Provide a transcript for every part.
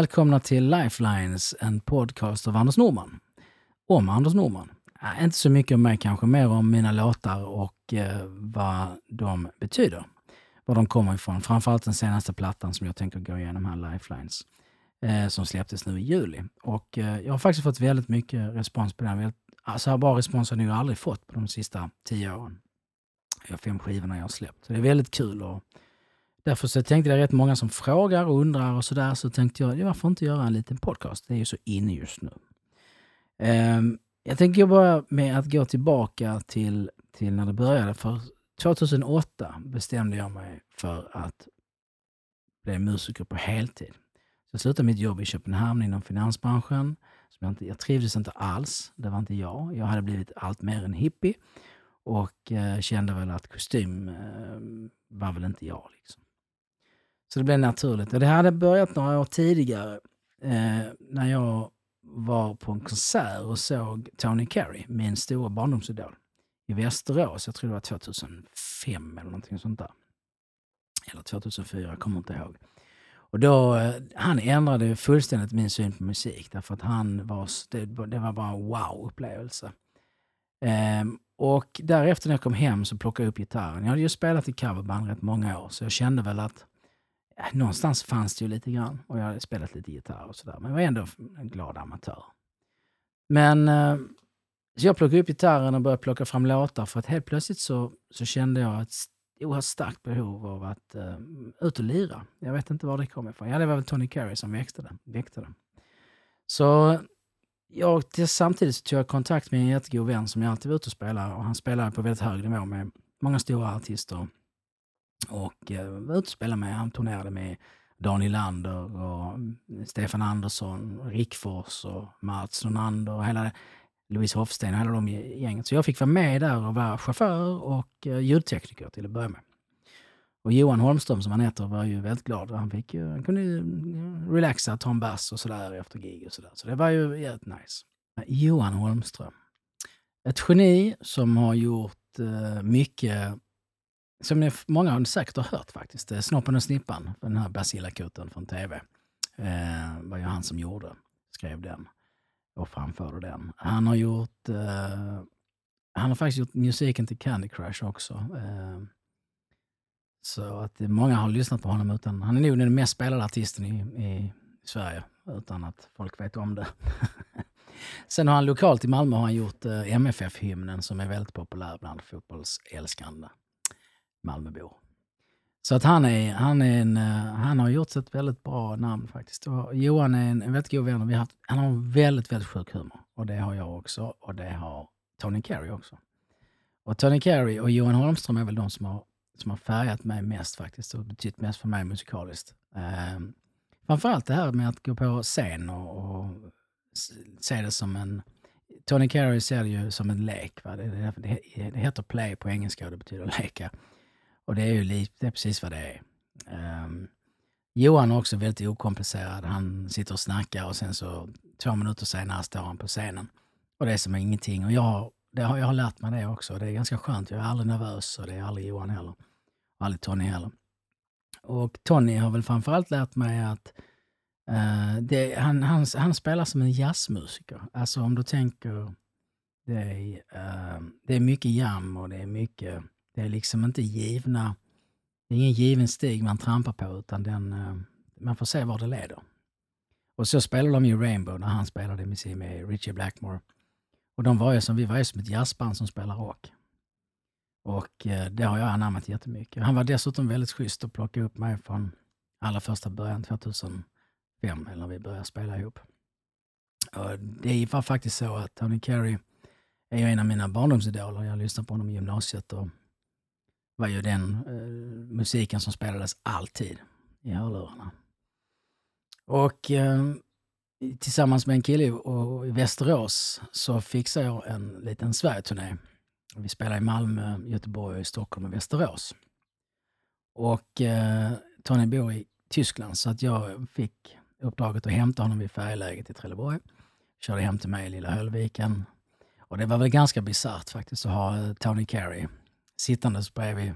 välkomna till Lifelines, en podcast av Anders Norman. Om Anders Norman. Äh, inte så mycket om mig kanske, mer om mina låtar och eh, vad de betyder. Var de kommer ifrån. Framförallt den senaste plattan som jag tänker gå igenom här, Lifelines. Eh, som släpptes nu i juli. Och eh, jag har faktiskt fått väldigt mycket respons på den. Alltså, så här bra respons har jag nog aldrig fått på de sista tio åren. Jag har fem skivorna jag har släppt. Så det är väldigt kul. att därför så tänkte jag, det är rätt många som frågar och undrar och sådär. Så tänkte jag, varför inte göra en liten podcast? Det är ju så inne just nu. Um, jag tänker börja med att gå tillbaka till, till när det började. För 2008 bestämde jag mig för att bli musiker på heltid. Så jag slutade mitt jobb i Köpenhamn inom finansbranschen. Som jag, inte, jag trivdes inte alls. Det var inte jag. Jag hade blivit allt mer en hippie och eh, kände väl att kostym eh, var väl inte jag. Liksom. Så det blev naturligt. Och det hade börjat några år tidigare eh, när jag var på en konsert och såg Tony Carey, min stora barndomsidol, i Västerås. Jag tror det var 2005 eller någonting sånt där. Eller 2004, jag kommer inte ihåg. Och då, eh, han ändrade fullständigt min syn på musik därför att han var, det, det var bara en wow-upplevelse. Ehm, och därefter när jag kom hem så plockade jag upp gitarren. Jag hade ju spelat i coverband rätt många år så jag kände väl att Äh, någonstans fanns det ju lite grann och jag hade spelat lite gitarr och sådär. Men jag var ändå en glad amatör. Men eh, så jag plockade upp gitarren och började plocka fram låtar för att helt plötsligt så, så kände jag ett oerhört starkt behov av att uh, ut och lira. Jag vet inte var det kom ifrån. Ja, det var väl Tony Carey som väckte det. Väckte det. Så jag, samtidigt så tog jag kontakt med en jättegod vän som jag alltid var ute och spelade och han spelade på väldigt hög nivå med många stora artister. Och eh, var ute och spelade med, han turnerade med Daniel Lander och mm, Stefan Andersson, Rickfors och Mats Nonander och hela Louise Hofsten och hela de gänget. Så jag fick vara med där och vara chaufför och eh, ljudtekniker till att börja med. Och Johan Holmström som han heter var ju väldigt glad. Han, fick ju, han kunde ju mm, relaxa, ta en bass och sådär efter gig och sådär. Så det var ju jävligt nice. Johan Holmström. Ett geni som har gjort eh, mycket, som ni, många har säkert har hört faktiskt. Eh, Snoppen och Snippan, den här Basilakuten från TV. Eh, var ju han som gjorde, skrev den och framförde den. Han har gjort, eh, han har faktiskt gjort musiken till Candy Crush också. Eh, så att många har lyssnat på honom. Utan, han är nog den mest spelade artisten i, i Sverige utan att folk vet om det. Sen har han lokalt i Malmö har han gjort eh, MFF-hymnen som är väldigt populär bland fotbollsälskande Malmöbor. Så att han, är, han, är en, eh, han har gjort sig ett väldigt bra namn faktiskt. Och Johan är en, en väldigt god vän. Vi har han har en väldigt, väldigt sjuk humor. Och det har jag också. Och det har Tony Carey också. Och Tony Carey och Johan Holmström är väl de som har som har färgat mig mest faktiskt och betytt mest för mig musikaliskt. Eh, framförallt det här med att gå på scen och, och se det som en... Tony Carey ser det ju som en lek. Va? Det, det, det, heter play på engelska och det betyder leka. Och det är ju lite, precis vad det är. Um, Johan är också väldigt okomplicerad. Han sitter och snackar och sen så två minuter senare står han på scenen. Och det är som ingenting. Och jag, det har, jag har lärt mig det också. Det är ganska skönt. Jag är aldrig nervös och det är aldrig Johan heller Och aldrig Tony heller. Och Tony har väl framförallt lärt mig att uh, det, han, han, han spelar som en jazzmusiker. Alltså om du tänker, det är, uh, det är mycket jam och det är mycket, det är liksom inte givna, det är ingen given stig man trampar på utan den, eh, man får se var det leder. Och så spelade de ju Rainbow när han spelade med, med Richie Blackmore. Och de var ju som, vi var ju som ett jazzband som spelar rock. Och eh, det har jag anammat jättemycket. Han var dessutom väldigt schysst och plockade upp mig från allra första början, 2005, eller när vi började spela ihop. Och det var faktiskt så att Tony Carey är en av mina barndomsidoler. Jag lyssnade på honom i gymnasiet och var ju den eh, musiken som spelades alltid i hörlurarna. Och eh, tillsammans med en kille i, i Västerås så fixade jag en liten Sverigeturné vi spelade i Malmö, Göteborg, Stockholm och Västerås. Och eh, Tony bor i Tyskland så att jag fick uppdraget att hämta honom vid färjeläget i Trelleborg. Körde hem till mig i Lilla Höllviken. Och det var väl ganska bisarrt faktiskt att ha eh, Tony Carey sittandes bredvid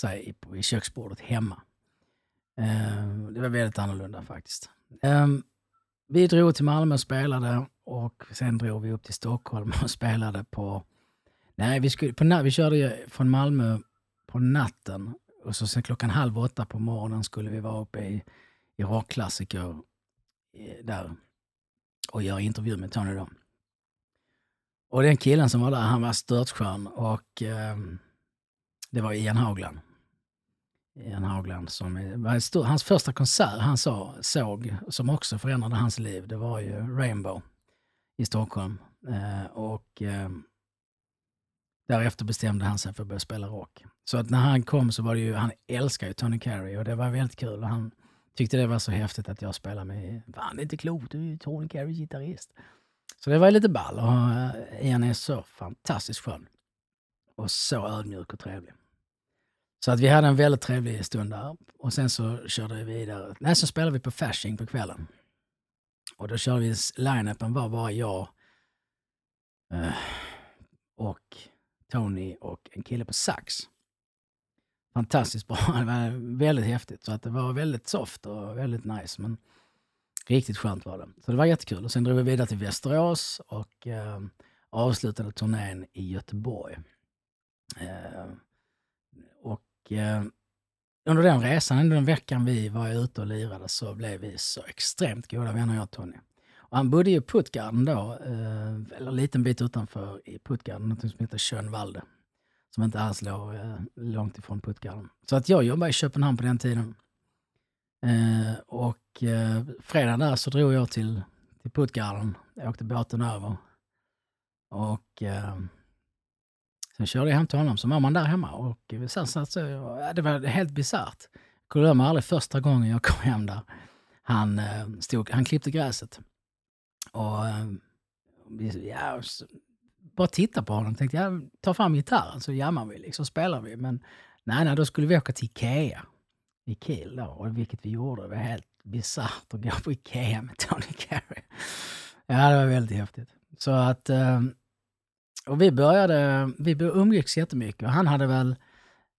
sig i, i köksbordet hemma. Eh, det var väldigt annorlunda faktiskt. Eh, vi drog till Malmö och spelade och sen drog vi upp till Stockholm och spelade på... Nej, vi, skulle, på, vi körde från Malmö på natten och så sen klockan halv åtta på morgonen skulle vi vara uppe i, i rockklassiker eh, där och göra intervju med Tony då. Och den killen som var där, han var störtskön och eh, det var Ian Haugland. Ian Haugland som var stor, hans första konsert han så, såg, som också förändrade hans liv, det var ju Rainbow i Stockholm. Eh, och eh, därefter bestämde han sig för att börja spela rock. Så att när han kom så var det ju, han älskar ju Tony Carey och det var väldigt kul. Och han tyckte det var så häftigt att jag spelade med, fan det är inte klokt, du är ju Tony Carey gitarrist. Så det var lite ball och eh, Ian är så fantastiskt skön. Och så ödmjuk och trevlig. Så att vi hade en väldigt trevlig stund där. Och sen så körde vi vidare. Nej, så spelade vi på Fasching på kvällen. Och då körde vi, line-upen var bara jag eh, och Tony och en kille på sax. Fantastiskt bra. Det var väldigt häftigt. Så att det var väldigt soft och väldigt nice. Men riktigt skönt var det. Så det var jättekul. Och sen drog vi vidare till Västerås och eh, avslutade turnén i Göteborg. Eh, eh, under den resan, under den veckan vi var ute och lirade, så blev vi så extremt goda vänner, jag och Tony. Och han bodde i Puttgarden då, eh, eller en liten bit utanför i Puttgarden, något som heter Schönwalde. Som inte alls låg eh, långt ifrån Puttgarden. Så att jag jobbade i Köpenhamn på den tiden. Eh, och eh, fredagen där så drog jag till, till Puttgarden. Jag åkte båten över. Och eh, sen körde jag hem till honom, så var man där hemma. Och sen så, så, det var helt bisarrt. Jag glömmer aldrig första gången jag kom hem där. Han, eh, stod, han klippte gräset. Och eh, ja, bara titta på honom. Tänkte jag ta fram gitarren så jammar vi, liksom spelar vi. Men nej, nej, då skulle vi åka till Ikea i Kiel då, och vilket vi gjorde. Det var helt bisarrt att gå på Ikea med Tony Carey. Ja, det var väldigt häftigt. Så att... Eh, och vi började... Vi umgicks jättemycket och han hade väl...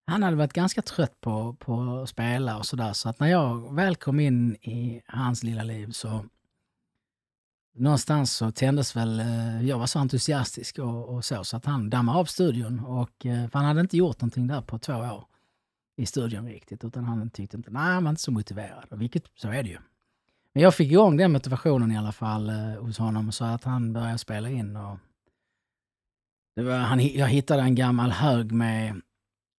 Han hade varit ganska trött på, på att spela och sådär. Så att när jag väl kom in i hans lilla liv så någonstans så tändes väl, eh, jag var så entusiastisk och, och så, så att han dammade av studion. Och, eh, för han hade inte gjort någonting där på två år i studion riktigt, utan han tyckte inte, nej, han var inte så motiverad. Och vilket, så är det ju. Men jag fick igång den motivationen i alla fall eh, hos honom så att han började spela in. Och det var, han, jag hittade en gammal hög med,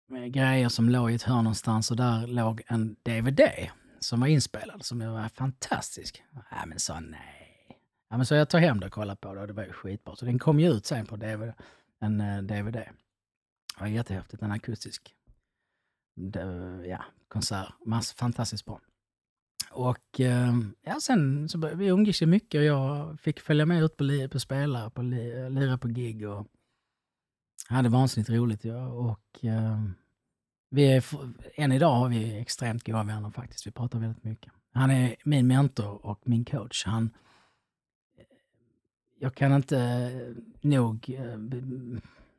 med grejer som låg i ett hörn någonstans och där låg en DVD som var inspelad som var fantastisk. Ja, men så nej Ja, men så jag tar hem det och kollar på det och det var ju skitbra. Så den kom ju ut sen på DVD, en eh, uh, DVD. Det var jättehäftigt, en akustisk ja, konsert. Mass, fantastiskt bra. Och uh, ja, sen så vi umgicks ju mycket och jag fick följa med ut på, li, på spelare, på li, lira på gig och hade vansinnigt roligt. Ja. Och eh, vi är, än idag har vi extremt goda vänner faktiskt. Vi pratar väldigt mycket. Han är min mentor och min coach. Han, eh, jag kan inte eh, nog eh,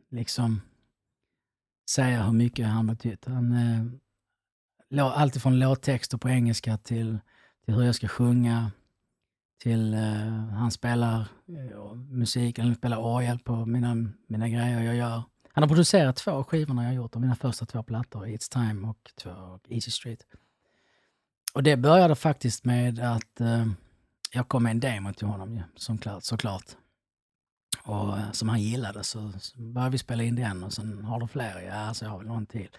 liksom säga hur mycket han betytt. Han, eh, allt från låttexter på engelska till, till hur jag ska sjunga, till uh, han spelar uh, musik, eller spelar orgel på mina, mina grejer jag gör. Han har producerat två skivorna jag har gjort, av mina första två plattor, It's Time och, två, och Easy Street. Och det började faktiskt med att uh, jag kom med en demo till honom som klart, såklart. Och, som han gillade så, så började vi spela in den och sen har du fler? Ja, så jag har väl någon till.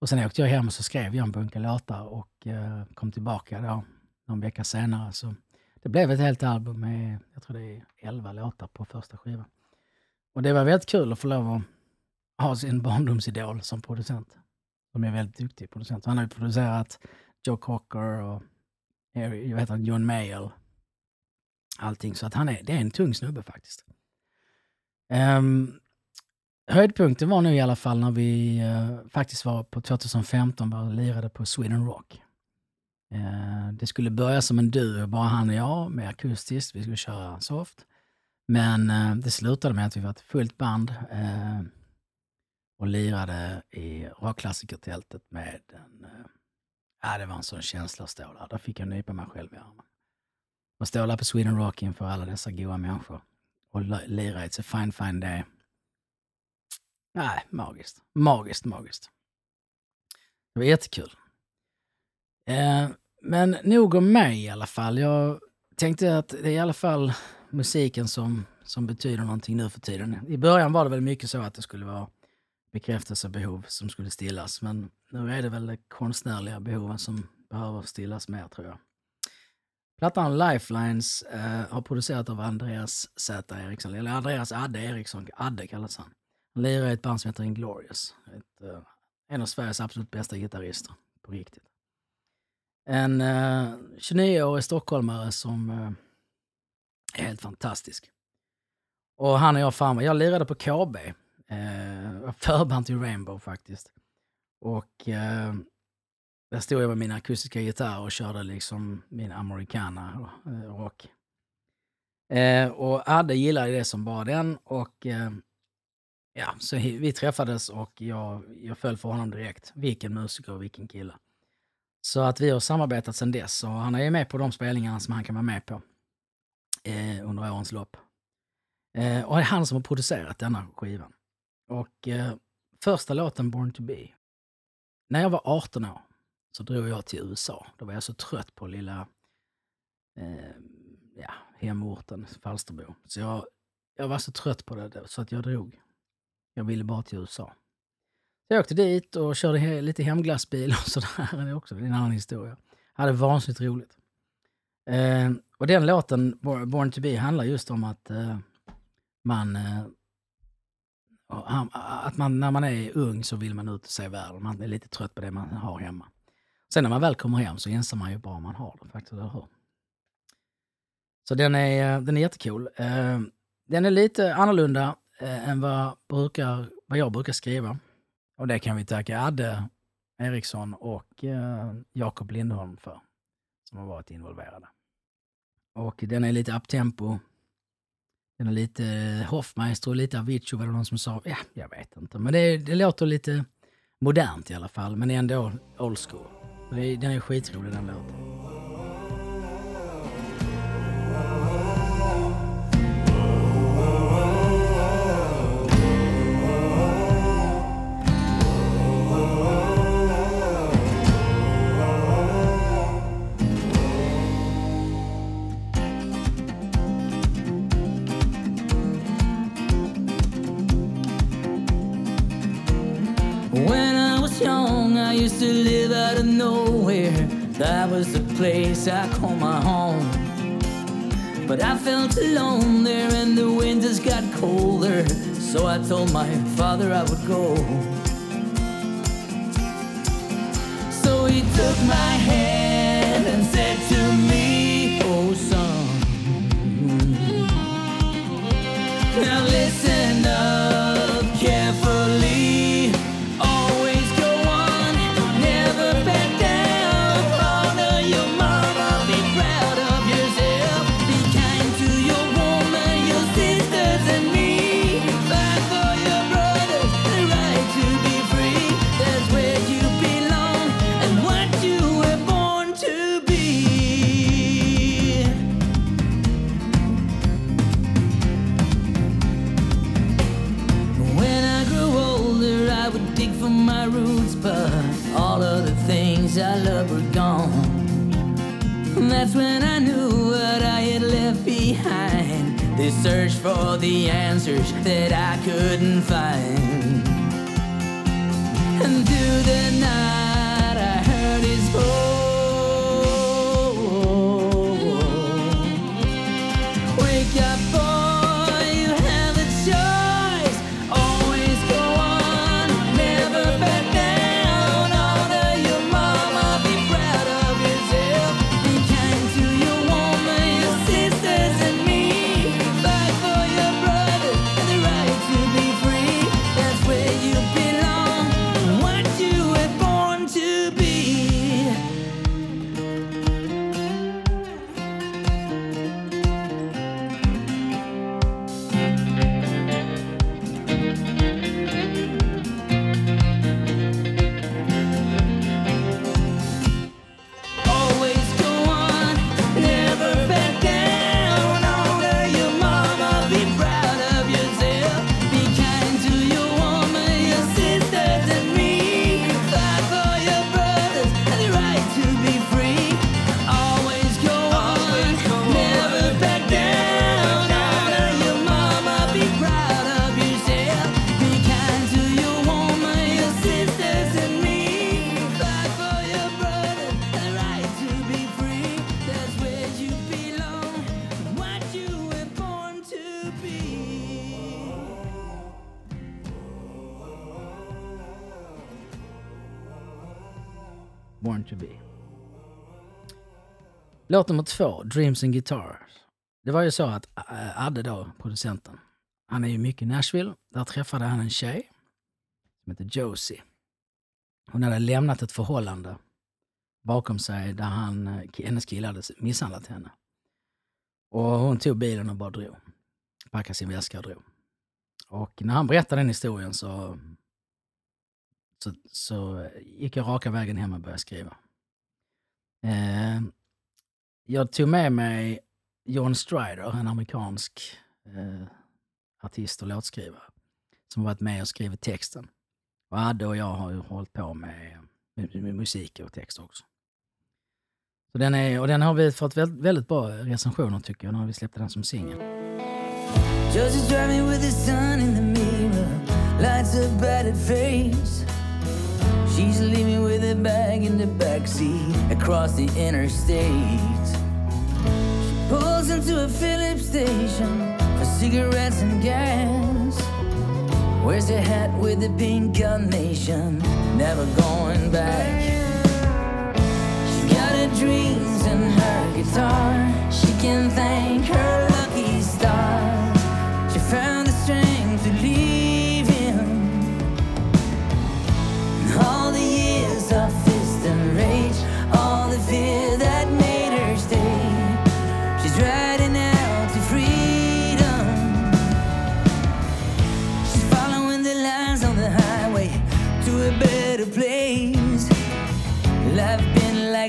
Och sen åkte jag hem och så skrev jag en bunke låtar och kom tillbaka då någon vecka senare. Så det blev ett helt album med, jag tror det är 11 låtar på första skivan. Och det var väldigt kul att få lov att ha sin barndomsidol som producent. Som är en väldigt duktig producent. Han har ju producerat Joe Cocker och jag vet inte, John Mayall allting. Så att han är, det är en tung snubbe faktiskt. Um, höjdpunkten var nu i alla fall när vi uh, faktiskt var på 2015 och lirade på Sweden Rock. Eh, det skulle börja som en duo, bara han och jag, med akustiskt. Vi skulle köra soft. Men eh, det slutade med att vi var ett fullt band eh, och lirade i rockklassikertältet med en... ja, det var en sån känsla att stå där. Där fick jag nypa mig själv i armen. och stå där på Sweden Rock inför alla dessa goa människor och lira It's a fine fine day. Nej, magiskt. Magiskt, magiskt. Det var jättekul. Eh, men nog om mig i alla fall. Jag tänkte att det är i alla fall musiken som, som betyder någonting nu för tiden. I början var det väl mycket så att det skulle vara bekräftelsebehov som skulle stillas, men nu är det väl de konstnärliga behoven som behöver stillas mer tror jag. Plattan Lifelines eh, har producerats av Andreas Z. Eriksson, eller Andreas Adde Eriksson, Adde kallas han. Han lirar i ett band som heter Inglorious. Ett, eh, en av Sveriges absolut bästa gitarrister, på riktigt. En eh, 29-årig stockholmare som eh, är helt fantastisk. Och han och jag, fan, jag lirade på KB. Eh, förband till Rainbow faktiskt. Och eh, där stod jag med min akustiska gitarr och körde liksom min americana eh, rock. Eh, och Adde gillade det som bara den och eh, ja, så vi träffades och jag, jag föll för honom direkt. Vilken musiker och vilken kille. Så att vi har samarbetat sedan dess och han är ju med på de spelningarna som han kan vara med på eh, under årens lopp. Eh, och det är han som har producerat denna skivan. Och eh, första låten, Born to be. När jag var 18 år så drog jag till USA. Då var jag så trött på lilla eh, ja, hemorten Falsterbo. Så jag, jag var så trött på det så att jag drog. Jag ville bara till USA. Så jag åkte dit och körde lite hemglassbil och sådär. Det är också en annan historia. Jag hade vansinnigt roligt. Eh, och den låten, Born to be, handlar just om att eh, man eh, att man, när man är ung så vill man ut och se världen. Man är lite trött på det man har hemma. Sen när man väl kommer hem så inser man ju bra man har det faktiskt, eller hur? Så den är, eh, den är jättecool. Ehm, den är lite annorlunda eh, än vad, brukar, vad jag brukar skriva. Och det kan vi tacka Adde Eriksson och eh, Jakob Lindholm för, som har varit involverade. Och den är lite uptempo. Den är lite eh, Hoffmeister och lite Avicii var det någon som sa. Ja, jag vet inte. Men det, det låter lite modernt i alla fall, men ändå old school. Den är skitrolig den låten. That was the place I call my home. But I felt alone there and the winters got colder. So I told my father I would go. So he took my hand and said to me, Oh, son, now listen behind. This search for the answers that I couldn't find. Låt nummer två, Dreams and Guitars. Det var ju så att eh, Adde då, producenten, han är ju mycket i Nashville. Där träffade han en tjej som heter Josie. Hon hade lämnat ett förhållande bakom sig där han, eh, hennes kille hade misshandlat henne. Och hon tog bilen och bara drog. Packade sin väska och drog. Och när han berättade den historien så, så, så gick jag raka vägen hem och började skriva. Eh, jag tog med mig John Strider, en amerikansk eh, artist och låtskrivare, som varit med och skrivit texten. Och Adde och jag har ju hållit på med, med, med musik och text också. Så den, är, och den har vi fått väldigt, väldigt bra recensioner tycker jag, när vi släppte den som singel. Just driving with the sun in the mirror Lights a battered face She's leaving with a bag in the backseat Across the interstate pulls into a Phillips station For cigarettes and gas. Wears a hat with a pink carnation Never going back. She's got her dreams and her guitar. She can thank her lucky stars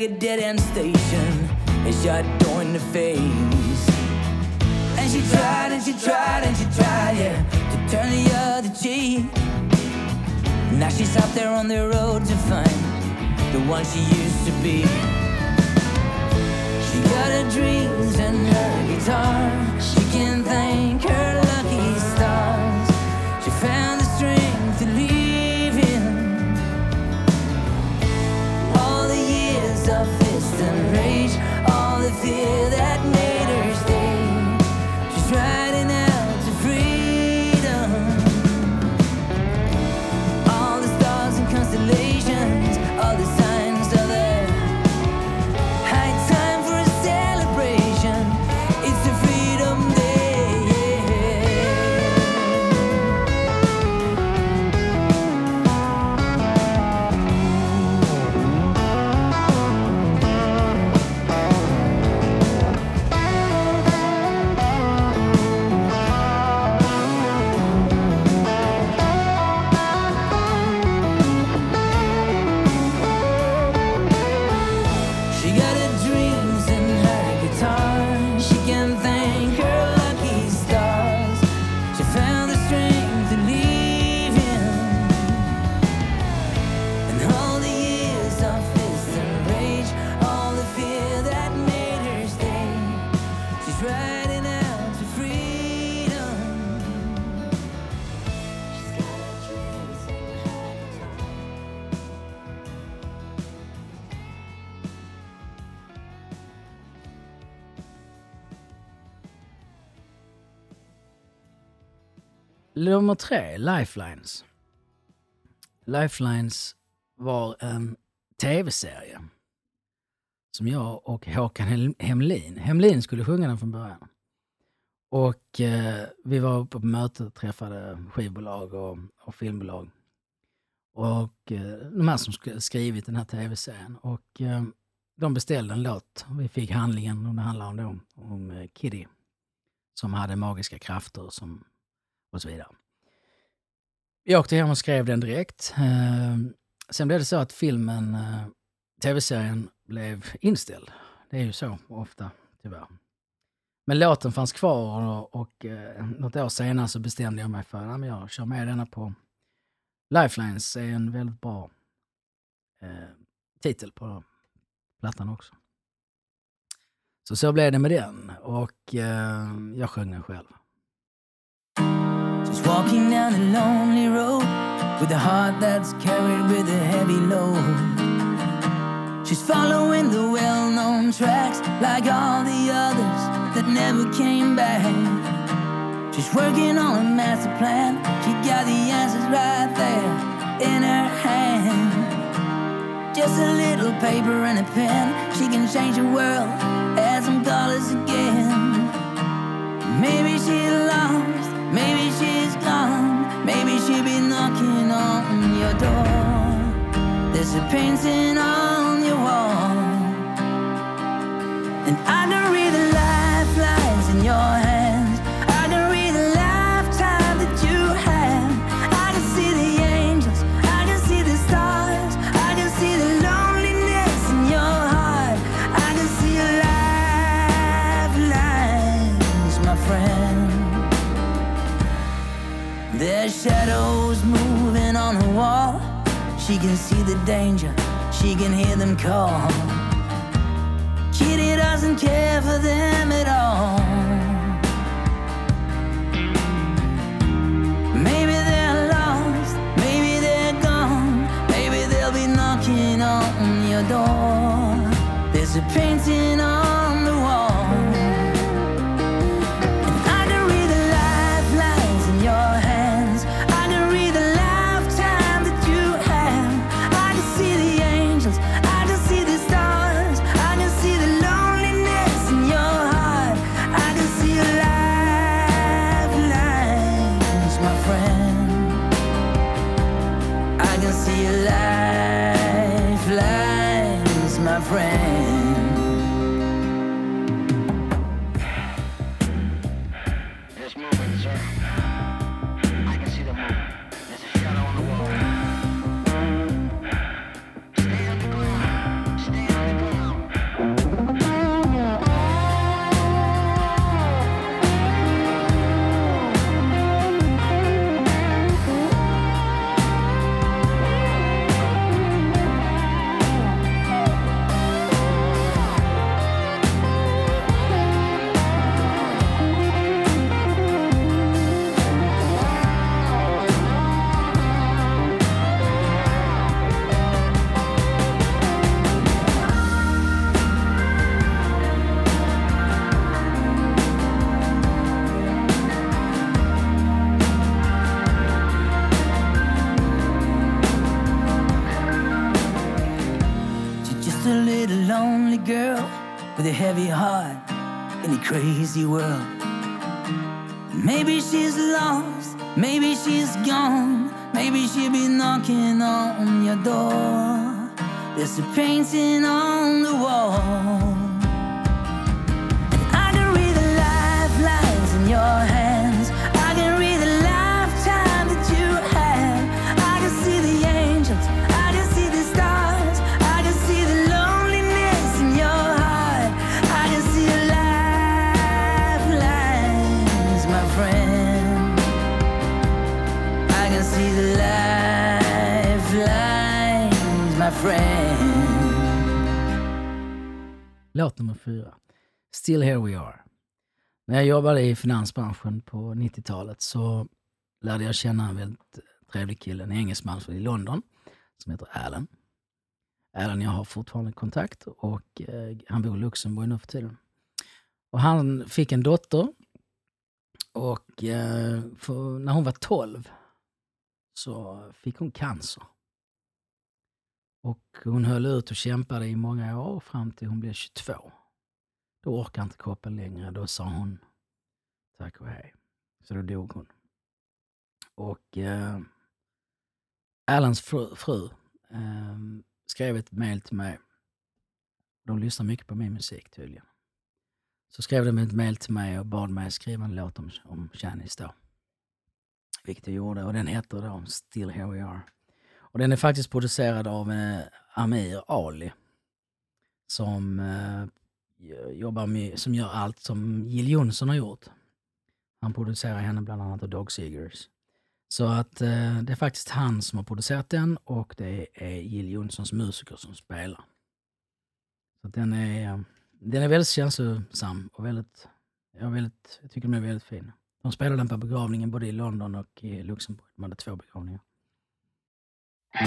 like a dead-end station. A shot door the face. And she tried and she tried and she tried, yeah To turn the other cheek. Now she's out there on the road to find The one she used to be. She got her dreams and her guitar. She can thank her lucky stars. She found hear Nummer tre, Lifelines. Lifelines var en tv-serie som jag och Håkan Hemlin, Hemlin skulle sjunga den från början. Och eh, vi var uppe på möte och träffade skivbolag och, och filmbolag. Och eh, de här som skrivit den här tv-serien. Och eh, de beställde en låt. Vi fick handlingen och det handlar om, om eh, Kitty som hade magiska krafter som, och så vidare. Jag åkte hem och skrev den direkt. Eh, sen blev det så att filmen, eh, tv-serien, blev inställd. Det är ju så ofta, tyvärr. Men låten fanns kvar och, och eh, något år senare så bestämde jag mig för att jag kör med denna på Lifelines. är en väldigt bra eh, titel på plattan också. Så så blev det med den och eh, jag sjöng den själv. She's walking down a lonely road with a heart that's carried with a heavy load. She's following the well known tracks like all the others that never came back. She's working on a master plan. She got the answers right there in her hand. just a little paper and a pen, she can change the world, add some colors again. Maybe she lost, maybe gone, be knocking on your door. There's a painting on your wall, and I can She can see the danger, she can hear them call. Kitty doesn't care for them at all. Maybe they're lost, maybe they're gone, maybe they'll be knocking on your door. There's a painting on friend. Crazy world. Maybe she's lost, maybe she's gone, maybe she'll be knocking on your door. There's nummer fyra. Still here we are. När jag jobbade i finansbranschen på 90-talet så lärde jag känna en väldigt trevlig kille, en engelsman från London, som heter Alan. Alan och jag har fortfarande kontakt och eh, han bor i Luxemburg nu för tiden. Och han fick en dotter och eh, för, när hon var 12 så fick hon cancer. Och hon höll ut och kämpade i många år fram till hon blev 22. Då orkade inte kroppen längre. Då sa hon tack och hej. Så då dog hon. Och eh, Alans fru, fru eh, skrev ett mejl till mig. De lyssnar mycket på min musik tydligen. Så skrev de ett mejl till mig och bad mig skriva en låt om, om Janice då. Vilket jag gjorde och den heter då Still Here We Are. Och den är faktiskt producerad av eh, Amir Ali. Som eh, jobbar med, som gör allt som Jill Johnson har gjort. Han producerar henne bland annat och Dog Seegers. Så att eh, det är faktiskt han som har producerat den och det är Jill Johnsons musiker som spelar. Så att den är, den är väldigt känslosam och väldigt, ja, väldigt, jag tycker den är väldigt fin. De spelade den på begravningen både i London och i Luxemburg. De hade två begravningar. They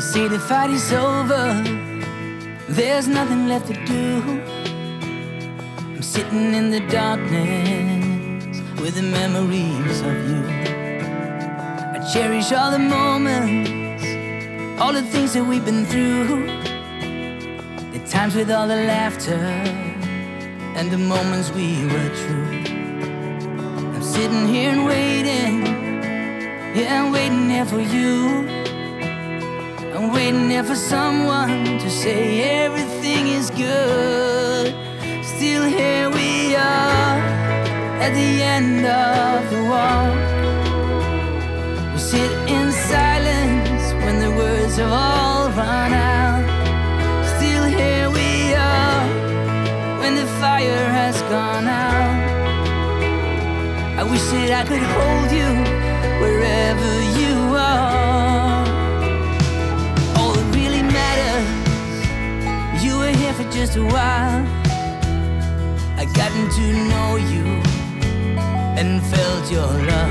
say the fight is over. There's nothing left to do. I'm sitting in the darkness with the memories of you. I cherish all the moments, all the things that we've been through. Times with all the laughter and the moments we were true. I'm sitting here and waiting, yeah, I'm waiting here for you. I'm waiting here for someone to say everything is good. Still here we are at the end of the walk. We sit in silence when the words have all run out. When the fire has gone out. I wish that I could hold you wherever you are. All that really matters, you were here for just a while. I gotten to know you and felt your love.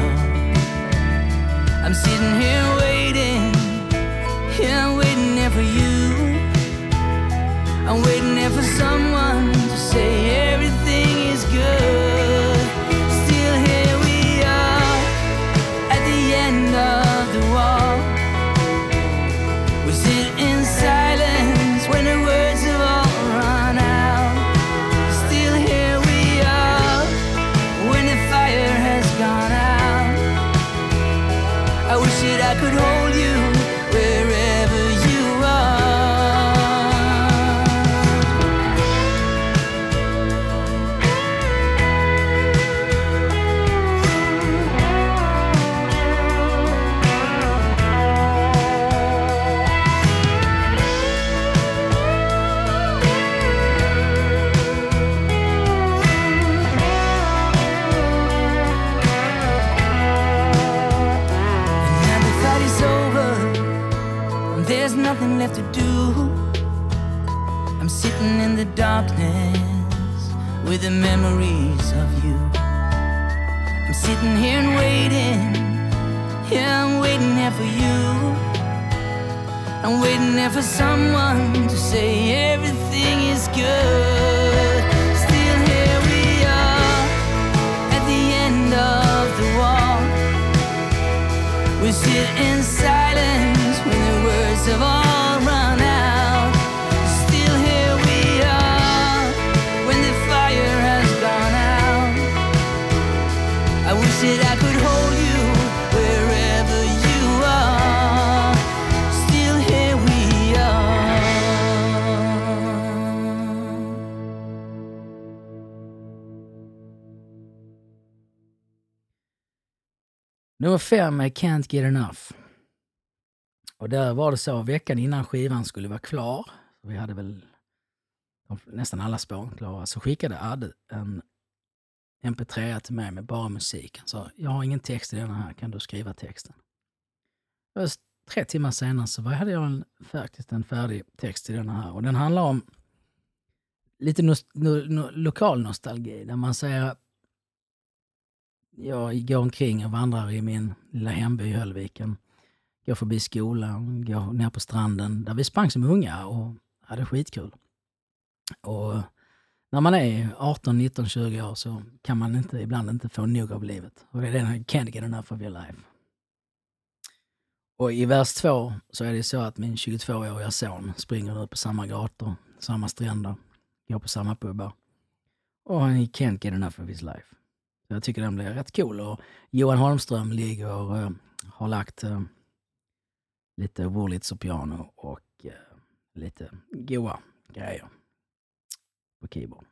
I'm waiting there for someone to say everything is good. Still here we are at the end of the walk. We sit in silence when the words of all Nummer fem är Can't Get Enough. Och där var det så, veckan innan skivan skulle vara klar, vi hade väl nästan alla spår klara, så skickade Adde en mp3 till mig med bara musik. Han sa, jag har ingen text i den här, kan du skriva texten? Just tre timmar senare så hade jag en, faktiskt en färdig text i den här och den handlar om lite no, no, no, lokal nostalgi där man säger jag går omkring och vandrar i min lilla hemby i Höllviken. Går förbi skolan, går ner på stranden där vi sprang som unga och hade skitkul. Och när man är 18, 19, 20 år så kan man inte, ibland inte få nog av livet. Och det är den här Can't get enough of your life. Och i vers två så är det så att min 22-åriga son springer nu på samma gator, samma stränder, går på samma pubbar. Och han can't get enough of his life. Jag tycker den blir rätt cool. Och Johan Holmström ligger och eh, har lagt eh, lite och piano och eh, lite goa grejer på keyboard.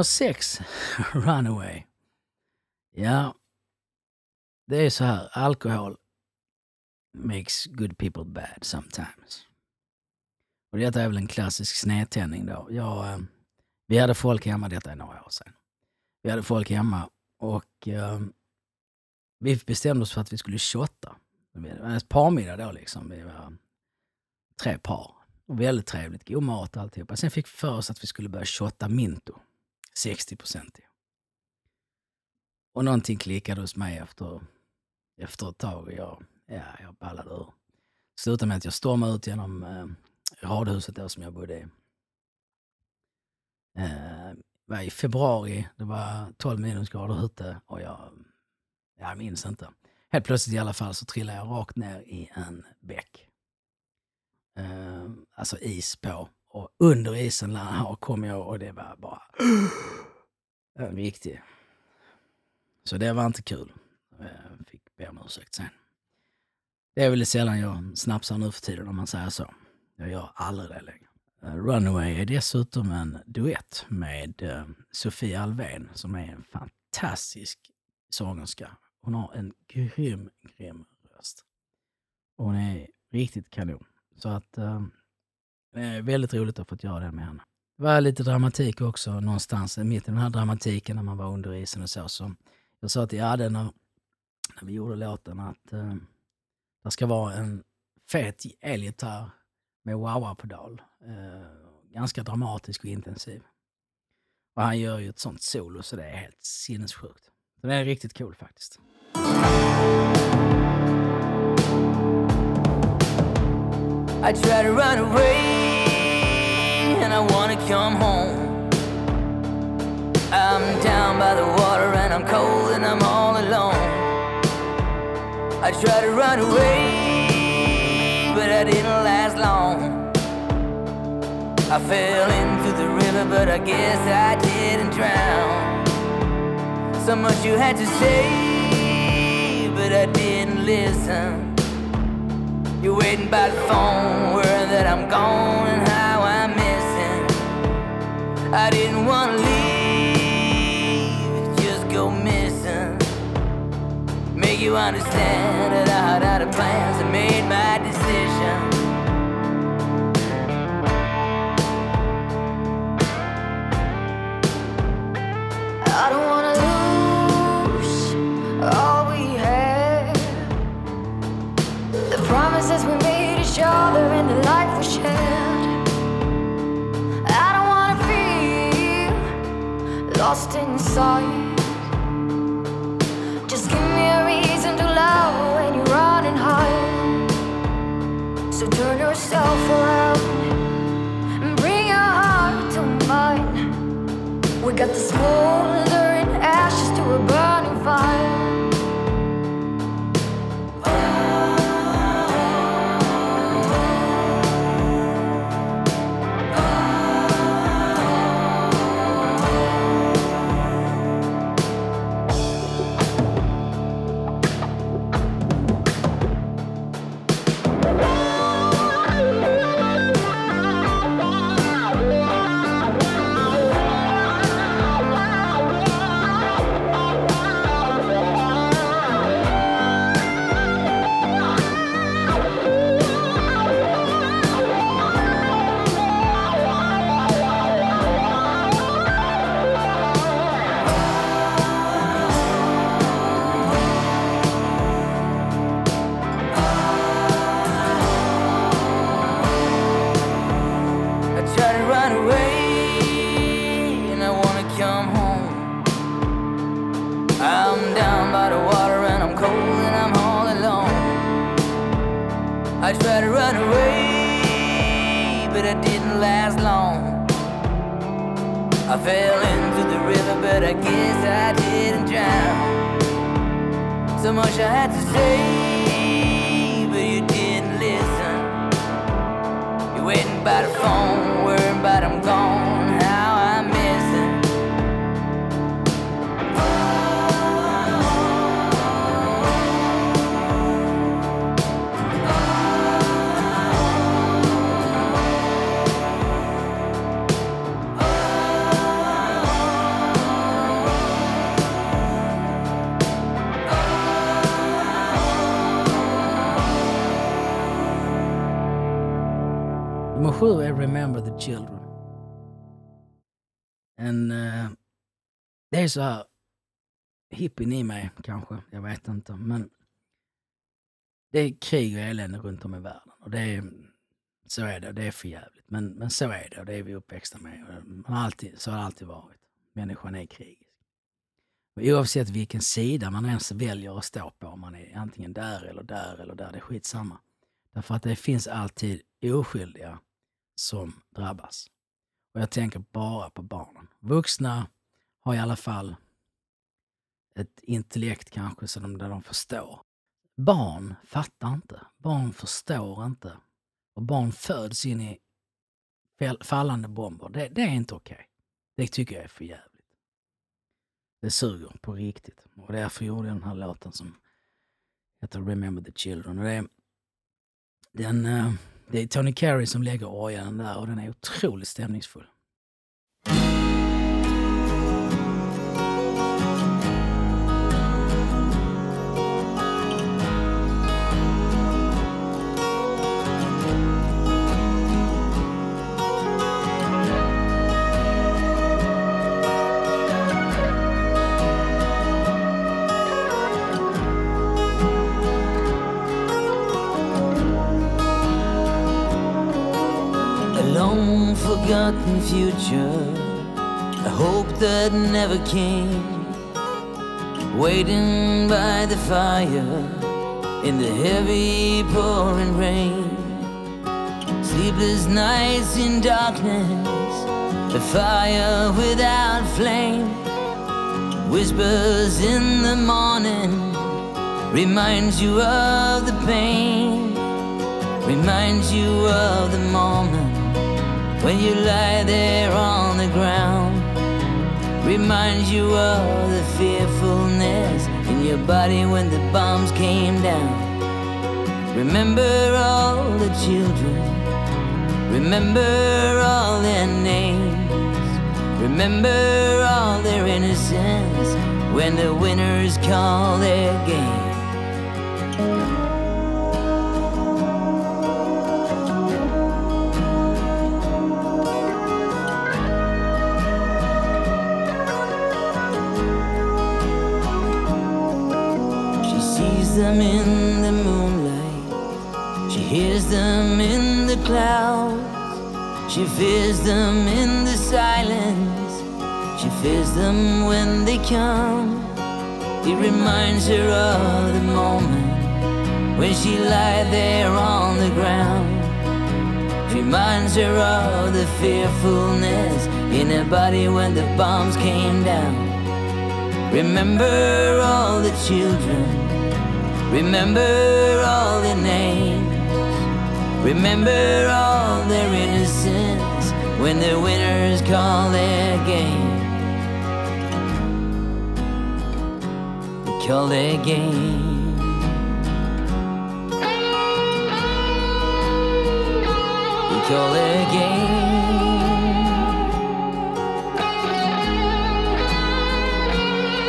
Nummer sex, Runaway. Ja, det är så här, alkohol makes good people bad sometimes. Och detta är väl en klassisk snedtändning då. Jag, eh, vi hade folk hemma, detta är några år sedan. Vi hade folk hemma och eh, vi bestämde oss för att vi skulle shotta. Det var en parmiddag då liksom. Vi var tre par. Och väldigt trevligt, god mat och alltihopa. Sen fick vi för oss att vi skulle börja shotta Minto. 60 procent. Och någonting klickade hos mig efter, efter ett tag och jag, ja, jag ballade ur. Slutade med att jag stormade ut genom eh, radhuset där som jag bodde i. Eh, det var i februari, det var 12 minusgrader ute och jag, jag minns inte. Helt plötsligt i alla fall så trillade jag rakt ner i en bäck. Eh, alltså is på. Och under isen la- kom jag och det var bara en riktig. Så det var inte kul. Jag fick be om ursäkt sen. Det är väldigt sällan jag snapsar nu för tiden om man säger så. Jag gör aldrig det längre. Eh, Runaway är dessutom en duett med eh, Sofia Alvén som är en fantastisk sångerska. Hon har en grym, grym röst. Och hon är riktigt kanon. Så att eh, väldigt roligt att ha fått göra det med henne. Det var lite dramatik också någonstans eh, mitt i den här dramatiken när man var under isen och så. så jag sa till Adde när, när vi gjorde låten att eh, det ska vara en fet elgitarr med wah-wah-pedal. Eh, ganska dramatisk och intensiv. Och han gör ju ett sånt solo så det är helt sinnessjukt. Så det är riktigt cool faktiskt. I try to run away and I wanna come home. I'm down by the water and I'm cold and I'm all alone. I tried to run away, but I didn't last long. I fell into the river, but I guess I didn't drown. So much you had to say, but I didn't listen. You're waiting by the phone, worried that I'm gone I didn't wanna leave, just go missing. Make you understand that I had other plans and made my decision. I don't wanna lost inside. Just give me a reason to love when you're running high. So turn yourself around and bring your heart to mine. We got the smoldering 1987, är remember the children. En, eh, uh, det är så här, hippien i mig kanske, jag vet inte. Men det är krig och elände runt om i världen. Och det är, så är det, det är för jävligt. Men, men så är det och det är vi uppväxta med. Och man alltid, så har det alltid varit. Människan är krigisk. Och oavsett vilken sida man ens väljer att stå på, om man är antingen där eller där eller där, det är skitsamma. Därför att det finns alltid oskyldiga som drabbas. Och jag tänker bara på barnen. Vuxna har i alla fall ett intellekt kanske så de, där de förstår. Barn fattar inte. Barn förstår inte. Och barn föds in i fallande bomber. Det, det är inte okej. Det tycker jag är för jävligt. Det suger på riktigt. Och därför gjorde jag den här låten som heter Remember the Children. Och det, den, eh, det är Tony Carey som lägger orgeln där och den är otroligt stämningsfull. Future, a hope that never came. Waiting by the fire in the heavy pouring rain. Sleepless nights in darkness, a fire without flame. Whispers in the morning reminds you of the pain reminds you of the moment when you lie there on the ground. Reminds you of the fearfulness in your body when the bombs came down. Remember all the children. Remember all their names. Remember all their innocence when the winners call their game. Them in the moonlight. She hears them in the clouds. She fears them in the silence. She fears them when they come. It reminds her of the moment when she lie there on the ground. It reminds her of the fearfulness in her body when the bombs came down. Remember all the children. Remember all their names. Remember all their innocence when the winners call their game. They call their game. They call their game.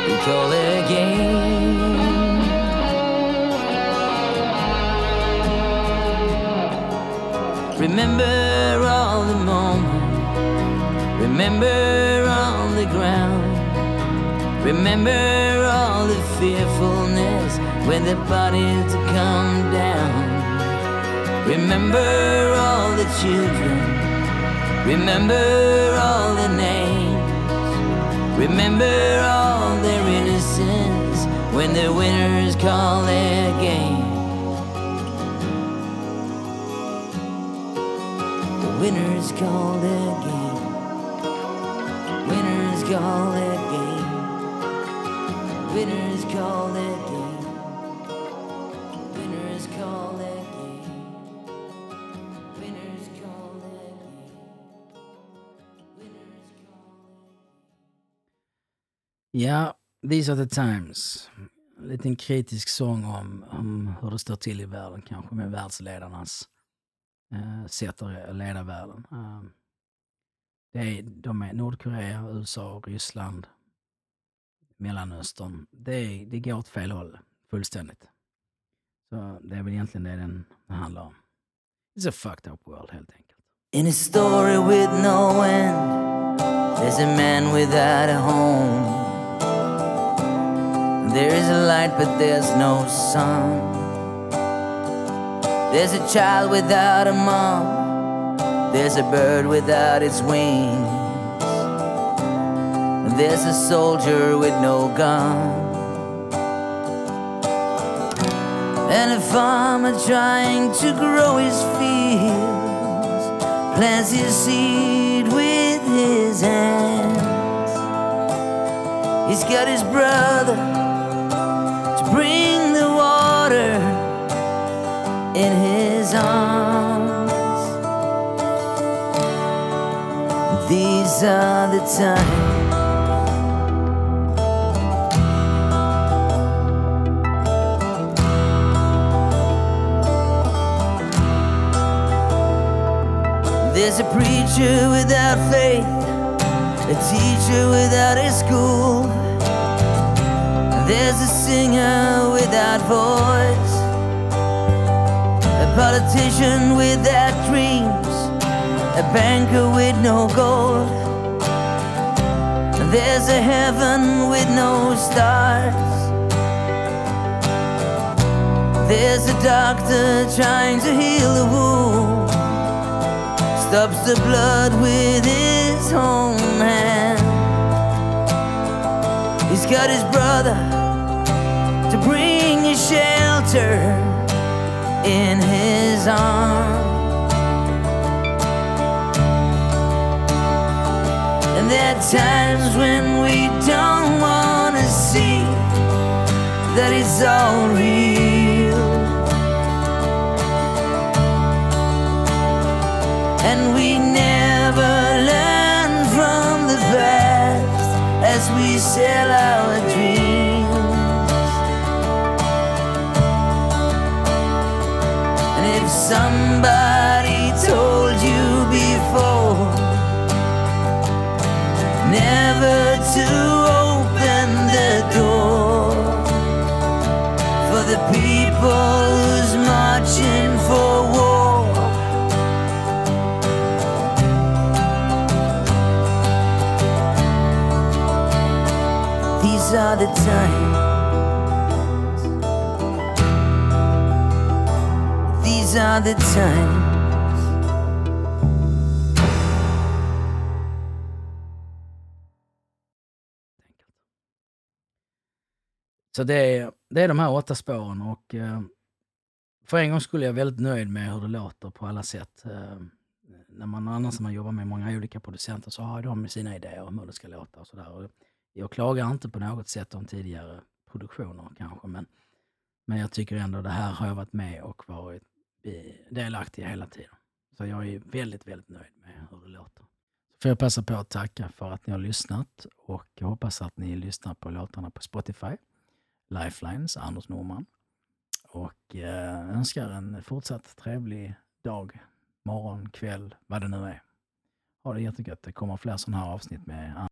They call their game. Remember on the ground. Remember all the fearfulness when the bodies come down. Remember all the children. Remember all the names. Remember all their innocence when the winners call their game. The winners call their game. Call it game. Winners call it game. Winners call it game. Winners call their game. Winners call Ja, These are the times. En liten kritisk sång om, om hur det står till i världen kanske med världsledarnas eh, sätt att leda världen. Eh, det är, de är Nordkorea, USA, Ryssland, Mellanöstern. Det, är, det går åt fel håll fullständigt. Så det är väl egentligen det den handlar om. It's a fucked up world helt enkelt. In a story with no end, there's a man without a home. There is a light, but there's no sun. There's a child without a mom. There's a bird without its wings. There's a soldier with no gun. And a farmer trying to grow his fields plants his seed with his hands. He's got his brother to bring the water in his arms. Are the times. There's a preacher without faith, a teacher without a school. There's a singer without voice, a politician without dreams, a banker with no gold. There's a heaven with no stars. There's a doctor trying to heal a wound stops the blood with his own hand. He's got his brother to bring a shelter in his arms. Times when we don't want to see that it's all real. and we never learn from the past as we sell our dreams. And if somebody told never to open the door for the people who's marching for war. These are the times. These are the times. Så det är, det är de här åtta spåren och eh, för en gång skulle jag väldigt nöjd med hur det låter på alla sätt. Eh, när man annars när man jobbar med många olika producenter så har de sina idéer om hur det ska låta och sådär. Jag klagar inte på något sätt om tidigare produktioner kanske, men, men jag tycker ändå det här har jag varit med och varit eh, delaktig i hela tiden. Så jag är väldigt, väldigt nöjd med hur det låter. Får jag passa på att tacka för att ni har lyssnat och jag hoppas att ni lyssnar på låtarna på Spotify. Lifelines, Anders Norman. Och eh, önskar en fortsatt trevlig dag, morgon, kväll, vad det nu är. Ha det jättegött. Det kommer fler sådana här avsnitt med